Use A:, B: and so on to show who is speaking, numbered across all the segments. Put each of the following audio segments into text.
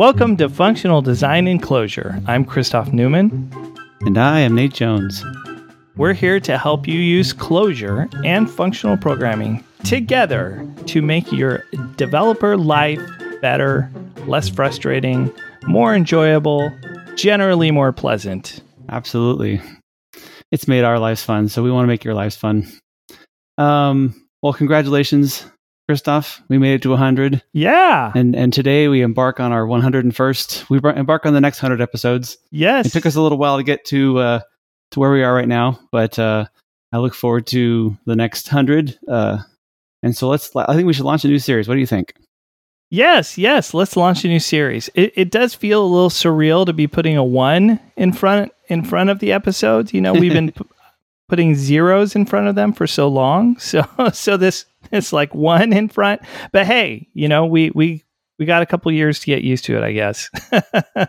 A: Welcome to Functional Design in Clojure. I'm Christoph Neumann.
B: And I am Nate Jones.
A: We're here to help you use Clojure and functional programming together to make your developer life better, less frustrating, more enjoyable, generally more pleasant.
B: Absolutely. It's made our lives fun, so we want to make your lives fun. Um, well, congratulations, Christoph. We made it to 100.
A: Yeah.
B: And and today we embark on our 101st. We embark on the next 100 episodes.
A: Yes.
B: It took us a little while to get to uh, to where we are right now, but uh, I look forward to the next 100. Uh, and so let's. I think we should launch a new series. What do you think?
A: Yes, yes. Let's launch a new series. It, it does feel a little surreal to be putting a one in front in front of the episodes. You know, we've been p- putting zeros in front of them for so long. So so this it's like one in front. But hey, you know, we we we got a couple years to get used to it, I guess.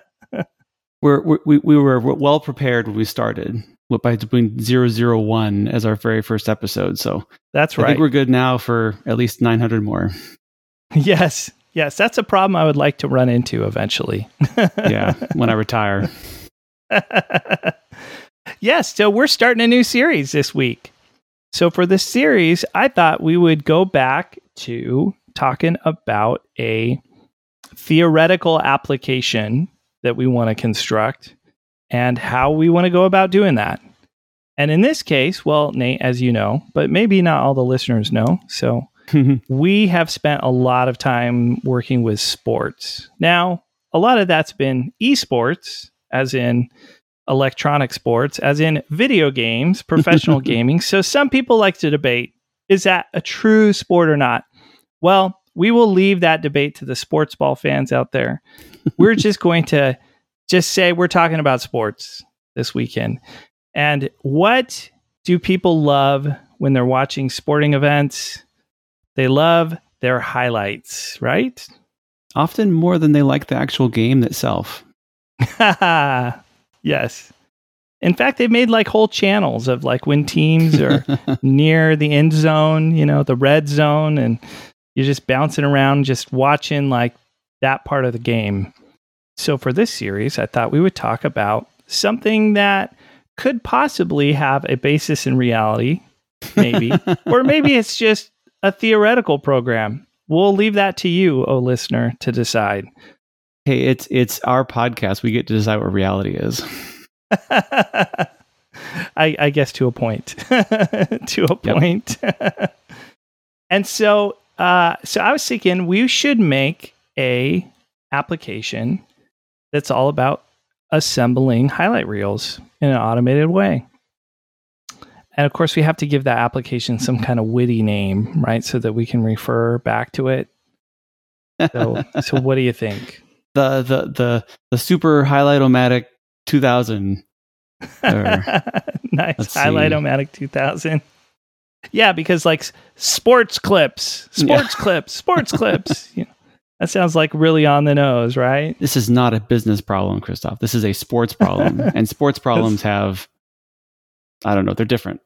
B: we're, we we were well prepared when we started by doing 001 as our very first episode. So
A: that's right.
B: I think we're good now for at least 900 more.
A: Yes. Yes, that's a problem I would like to run into eventually.
B: yeah, when I retire.
A: yes, so we're starting a new series this week. So for this series, I thought we would go back to talking about a theoretical application that we want to construct and how we want to go about doing that. And in this case, well, Nate, as you know, but maybe not all the listeners know. So we have spent a lot of time working with sports. Now, a lot of that's been esports, as in electronic sports, as in video games, professional gaming. So some people like to debate is that a true sport or not? Well, we will leave that debate to the sports ball fans out there. We're just going to just say we're talking about sports this weekend. And what do people love when they're watching sporting events? They love their highlights, right?
B: Often more than they like the actual game itself.
A: yes. In fact, they've made like whole channels of like when teams are near the end zone, you know, the red zone, and you're just bouncing around, just watching like that part of the game. So, for this series, I thought we would talk about something that could possibly have a basis in reality, maybe, or maybe it's just a theoretical program. We'll leave that to you, oh listener, to decide.
B: Hey, it's it's our podcast. We get to decide what reality is.
A: I, I, guess to a point. to a point. and so uh, so I was thinking we should make a application that's all about assembling highlight reels in an automated way. And of course, we have to give that application some kind of witty name, right? So that we can refer back to it. So, so what do you think?
B: The the the the super highlight omatic 2000.
A: nice highlight omatic 2000. Yeah, because like sports clips, sports yeah. clips, sports clips. You know, that sounds like really on the nose, right?
B: This is not a business problem, Christoph. This is a sports problem, and sports problems have I don't know, they're different.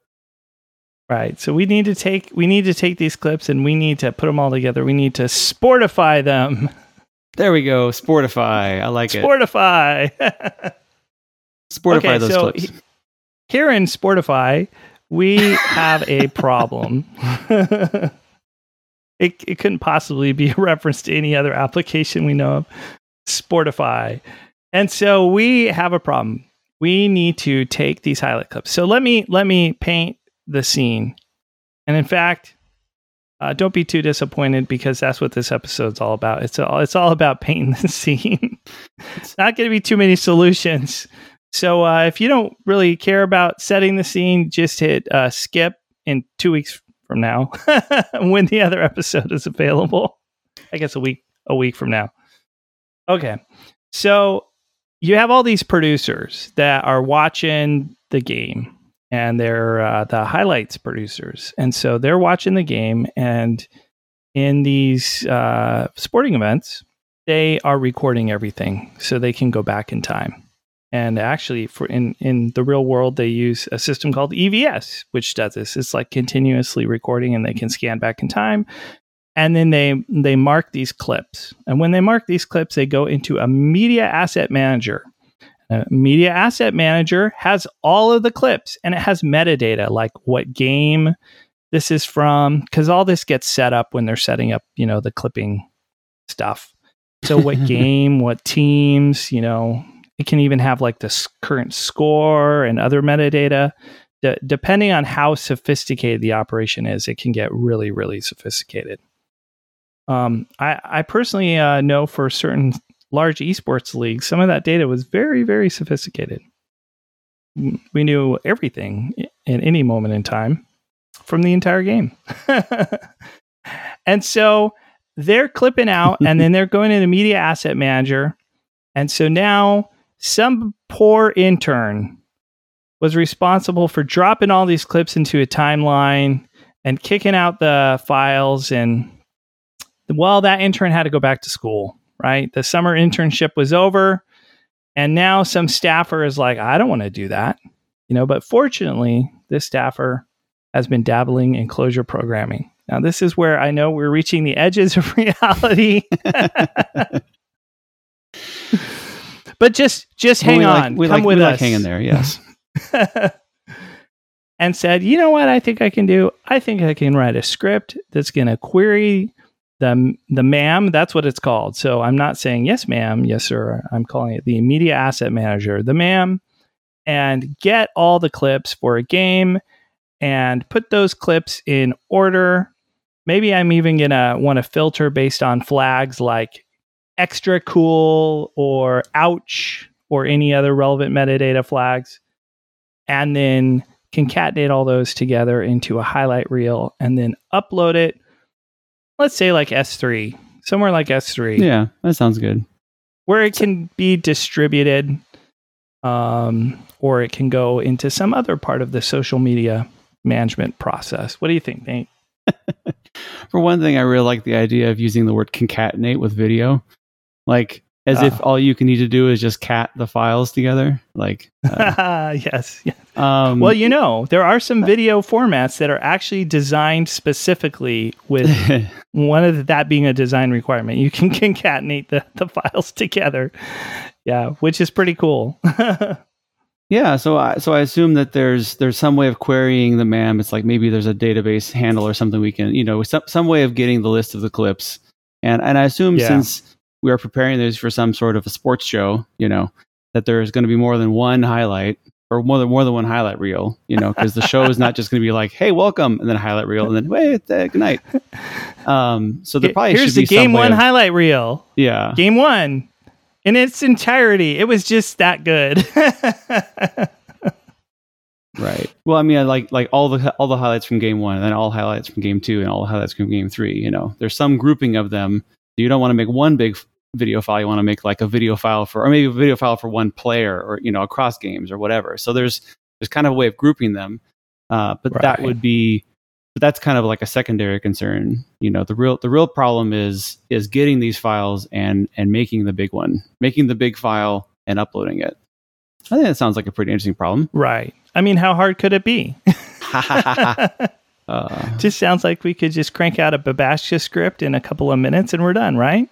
A: Right. So we need to take we need to take these clips and we need to put them all together. We need to sportify them.
B: There we go. Sportify. I like
A: sportify.
B: it. Sportify. sportify okay, those so clips.
A: here in Sportify, we have a problem. it it couldn't possibly be a reference to any other application we know of. Sportify. And so we have a problem we need to take these highlight clips. So let me let me paint the scene. And in fact, uh, don't be too disappointed because that's what this episode's all about. It's all it's all about painting the scene. it's not going to be too many solutions. So uh, if you don't really care about setting the scene, just hit uh, skip in two weeks from now when the other episode is available. I guess a week a week from now. Okay, so you have all these producers that are watching the game and they're uh, the highlights producers. And so they're watching the game and in these uh, sporting events, they are recording everything so they can go back in time. And actually, for in, in the real world, they use a system called EVS, which does this. It's like continuously recording, and they can scan back in time. and then they they mark these clips. And when they mark these clips, they go into a media asset manager. Media asset manager has all of the clips and it has metadata like what game this is from because all this gets set up when they're setting up, you know, the clipping stuff. So what game, what teams, you know, it can even have like the current score and other metadata. D- depending on how sophisticated the operation is, it can get really, really sophisticated. Um, I, I personally uh, know for certain large esports leagues, some of that data was very, very sophisticated. Mm, we knew everything in any moment in time from the entire game. and so they're clipping out and then they're going into Media Asset Manager. And so now some poor intern was responsible for dropping all these clips into a timeline and kicking out the files and well that intern had to go back to school right the summer internship was over and now some staffer is like i don't want to do that you know but fortunately this staffer has been dabbling in Clojure programming now this is where i know we're reaching the edges of reality but just just hang
B: we
A: on
B: Like, we
A: come
B: like,
A: with
B: we
A: us
B: like hanging there. Yes.
A: and said, "You know what? I think I can do. I think I can write a script that's going to query the the MAM. That's what it's called. So I'm not saying yes, ma'am, yes, sir. I'm calling it the Media Asset Manager, the MAM, and get all the clips for a game and put those clips in order. Maybe I'm even to want to filter based on flags like extra cool or ouch or any other relevant metadata flags and then concatenate all those together into a highlight reel and then upload it let's say like s3 somewhere like s3
B: Yeah, that sounds good.
A: where it can be distributed um, or it can go into some other part of the social media management process. What do you think nate?
B: For one thing, I really like the idea of using the word concatenate with video, like as if
A: Ah.
B: all you can need to do is just cat the files together. Like, uh,
A: yes, yes
B: um,
A: well you know there are some video formats that are actually designed specifically with one of the, that being a design requirement you can concatenate the, the files together yeah which is pretty cool
B: Yeah, so I so I assume that there's there's some way of querying the MAM. It's like maybe there's a database handle or something we can, you know, some some way of getting the list of the clips. And and I assume
A: Yeah.
B: since we are preparing this for some sort of a sports show, you know, that there's going to be more than one highlight or more than more than one highlight reel, you know, because the show is not just going to be like, "Hey, welcome," and then a highlight reel, and then wait, uh, good night. Um, so there probably
A: here's
B: should be
A: the game one
B: of-
A: highlight reel
B: yeah,
A: game one in its entirety it was just that good
B: Right. Well, I mean, I like like all the all the highlights from game one, and then all highlights from game two, and all the highlights from game three. You know, there's some grouping of them. You don't want to make one big video file. You want to make like a video file for, or maybe a video file for one player, or you know, across games or whatever. So there's there's kind of a way of grouping them. Uh, but that would be, but that's kind of like a secondary concern. You know, the real the real problem is is getting these files and and making the big one, making the big file and uploading it. I think that sounds like a pretty interesting problem.
A: right i mean how hard could it be
B: uh,
A: just sounds like we could just crank out a babashka script in a couple of minutes and we're done right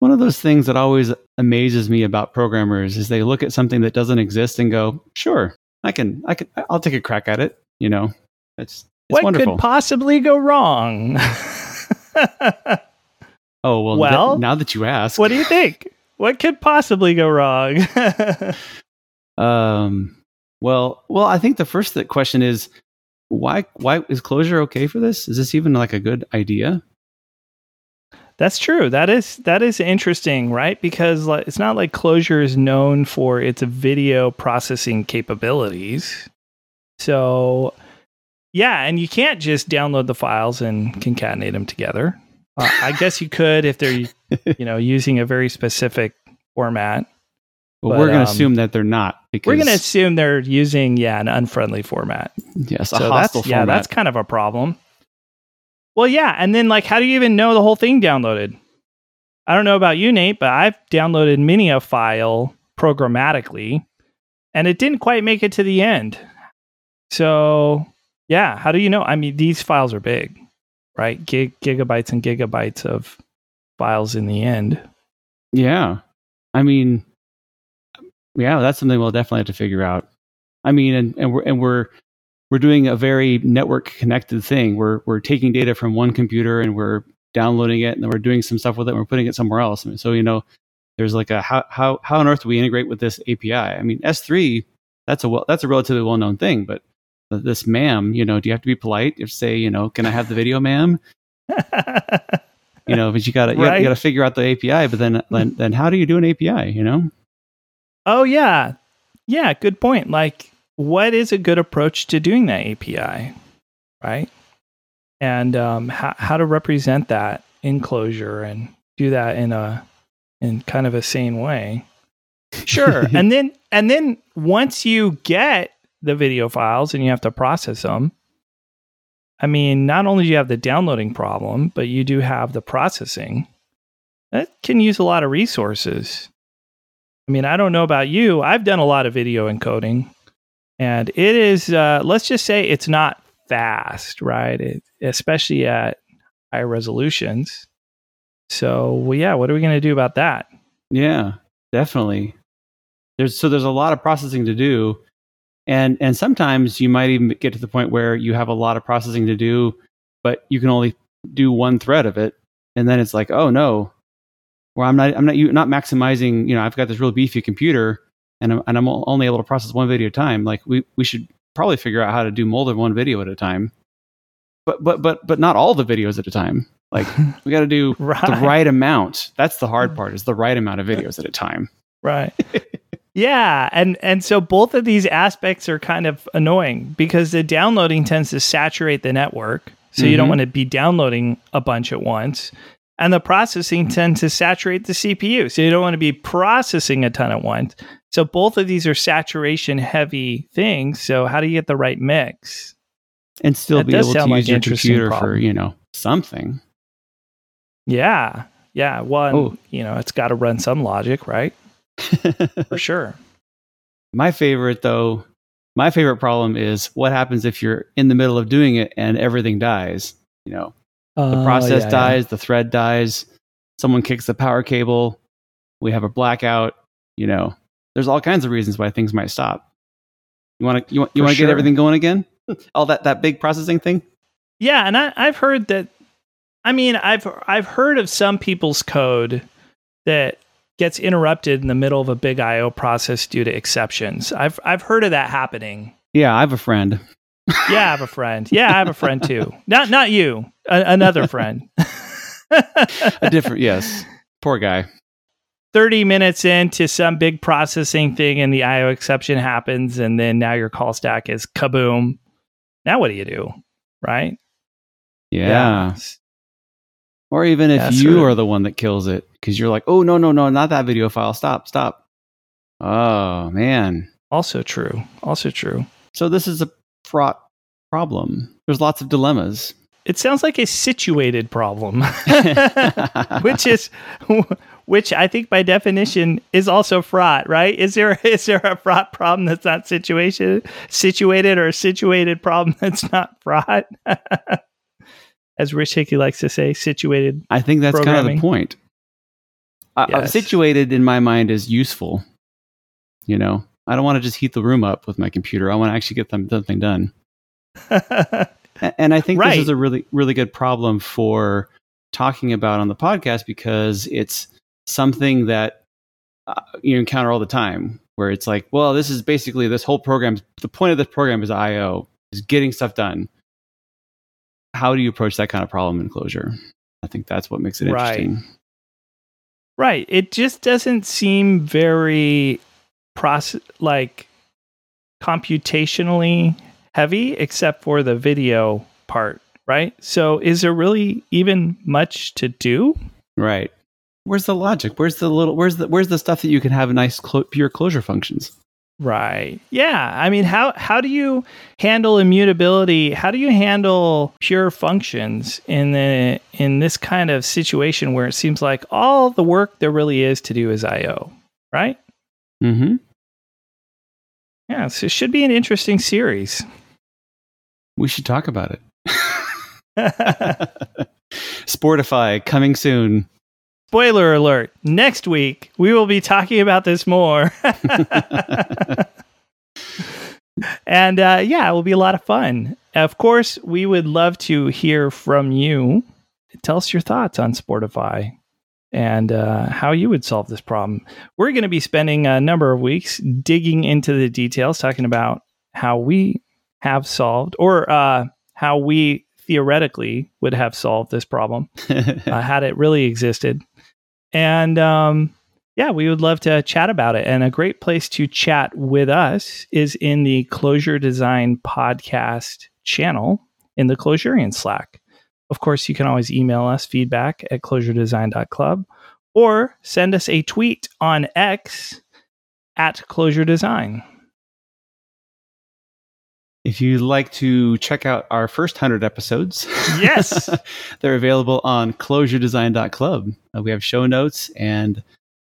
B: one of those things that always amazes me about programmers is they look at something that doesn't exist and go, "Sure, I can, I can, I'll take a crack at it." You know, it's it's
A: what
B: wonderful.
A: could possibly go wrong
B: oh well,
A: Well,
B: th- now that you ask,
A: what do you think what could possibly go wrong
B: um, well, well, I think the first question is why why is Clojure okay for this? Is this even like a good idea?
A: That's true. That is that is interesting, right? Because like, it's not like Clojure is known for its video processing capabilities. So, yeah, and you can't just download the files and concatenate them together. Uh, I guess you could if they're you know using a very specific format.
B: But,
A: But,
B: we're going
A: um,
B: to assume that they're not because
A: We're going to assume they're using yeah an unfriendly format.
B: yes, a hostile
A: that's yeah that's kind of a problem well yeah and then like how do you even know the whole thing downloaded i don't know about you nate but i've downloaded many a file programmatically and it didn't quite make it to the end so yeah how do you know i mean these files are big right? Gig, gigabytes and gigabytes of files in the end.
B: Yeah. I mean, yeah, that's something we'll definitely have to figure out. I mean, and, and we're and we're we're doing a very network connected thing. We're we're taking data from one computer and we're downloading it, and then we're doing some stuff with it. and We're putting it somewhere else. I mean, so you know, there's like a how how how on earth do we integrate with this API? I mean, S3 that's a well, that's a relatively well known thing, but this ma'am, you know, do you have to be polite if say, you know, can I have the video, ma'am? you know, but you gotta you, gotta, you gotta figure out the API. But then then then how do you do an API? You know?
A: Oh yeah, yeah. Good point. Like, what is a good approach to doing that API, right? And um, how how to represent that in Clojure and do that in a in kind of a sane way. Sure. and then and then once you get the video files and you have to process them, I mean, not only do you have the downloading problem, but you do have the processing. That can use a lot of resources. I mean, I don't know about you. I've done a lot of video encoding, and it is, uh, let's just say it's not fast, right? It, especially at high resolutions. So, well, yeah, what are we going to do about that?
B: Yeah, definitely. There's so there's a lot of processing to do, and and sometimes you might even get to the point where you have a lot of processing to do, but you can only do one thread of it, and then it's like, oh no, where I'm not I'm not you not maximizing. You know, I've got this real beefy computer, and I'm, and I'm only able to process one video at a time. Like we we should probably figure out how to do more than one video at a time, but but but but not all the videos at a time. Like we got to do right. the right amount. That's the hard part is the right amount of videos at a time.
A: Right. yeah, and and so both of these aspects are kind of annoying because the downloading tends to saturate the network. So mm-hmm. you don't mm-hmm. want to be downloading a bunch at once. And the processing tends to saturate the CPU. So you don't want to be processing a ton at once. So both of these are saturation heavy things. So how do you get the right mix?
B: And still that be able to use like your computer problem. for, you know, something.
A: Yeah. Yeah. One, oh. you know, it's got to run some logic, right? For sure.
B: My favorite, though, my favorite problem is what happens if you're in the middle of doing it and everything dies. You know, the oh, process yeah, dies, yeah. the thread dies, someone kicks the power cable, we have a blackout. You know, there's all kinds of reasons why things might stop. You want to you want you want to sure. get everything going again? all that that big processing thing.
A: Yeah, and I, I've heard that. I mean, I've I've heard of some people's code that gets interrupted in the middle of a big IO process due to exceptions. I've I've heard of that happening.
B: Yeah, I have a friend.
A: yeah, I have a friend. Yeah, I have a friend too. Not not you, a, another friend.
B: a different, yes. Poor guy.
A: 30 minutes into some big processing thing and the IO exception happens and then now your call stack is kaboom. Now what do you do? Right?
B: Yeah. yeah. Or even if yeah, you are the one that kills it, because you're like, oh no, no, no, not that video file. Stop, stop. Oh man.
A: Also true. Also true.
B: So this is a fraught problem. There's lots of dilemmas.
A: It sounds like a situated problem, which is which I think by definition is also fraught, right? Is there is there a fraught problem that's not situation situated or a situated problem that's not fraught? as Rich Hickey likes to say, situated.
B: I think that's kind of the point. Uh, situated in my mind is useful. You know, I don't want to just heat the room up with my computer. I want to actually get something done. and I think right. this is a really, really good problem for talking about on the podcast because it's something that uh, you encounter all the time where it's like, well, this is basically this whole program. The point of this program is IO, is getting stuff done how do you approach that kind of problem in Clojure? I think that's what makes it interesting.
A: Right. Right. It just doesn't seem very process like computationally heavy except for the video part, right? So is there really even much to do?
B: Right. Where's the logic? Where's the little where's the where's the stuff that you can have nice clo- pure Clojure functions?
A: Right. Yeah. I mean, how how do you handle immutability? How do you handle pure functions in the in this kind of situation where it seems like all the work there really is to do is I/O, right?
B: Mm-hmm.
A: Yeah. So it should be an interesting series.
B: We should talk about it. Sportify coming soon.
A: Spoiler alert. Next week, we will be talking about this more. and uh, yeah, it will be a lot of fun. Of course, we would love to hear from you. Tell us your thoughts on Sportify and uh, how you would solve this problem. We're going to be spending a number of weeks digging into the details, talking about how we have solved or uh, how we theoretically would have solved this problem uh, had it really existed. And um, yeah, we would love to chat about it. And a great place to chat with us is in the Clojure Design podcast channel in the Clojurian Slack. Of course, you can always email us feedback at clojuredesign.club or send us a tweet on X at Clojure Design.
B: If you'd like to check out our first 100 episodes,
A: yes,
B: they're available on clojuredesign.club. Uh, we have show notes, and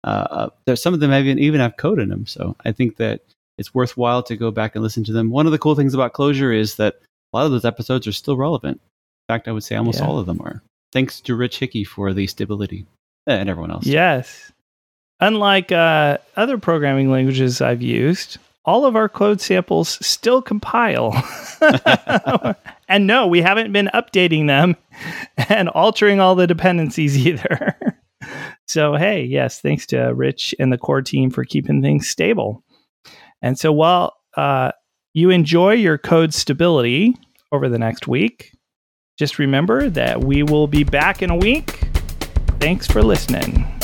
B: uh, uh, there's some of them even, even have code in them. So I think that it's worthwhile to go back and listen to them. One of the cool things about Clojure is that a lot of those episodes are still relevant. In fact, I would say almost yeah. all of them are. Thanks to Rich Hickey for the stability eh, and everyone else.
A: Yes. Unlike uh, other programming languages I've used, all of our code samples still compile. and no, we haven't been updating them and altering all the dependencies either. so, hey, yes, thanks to Rich and the core team for keeping things stable. And so, while uh, you enjoy your code stability over the next week, just remember that we will be back in a week. Thanks for listening.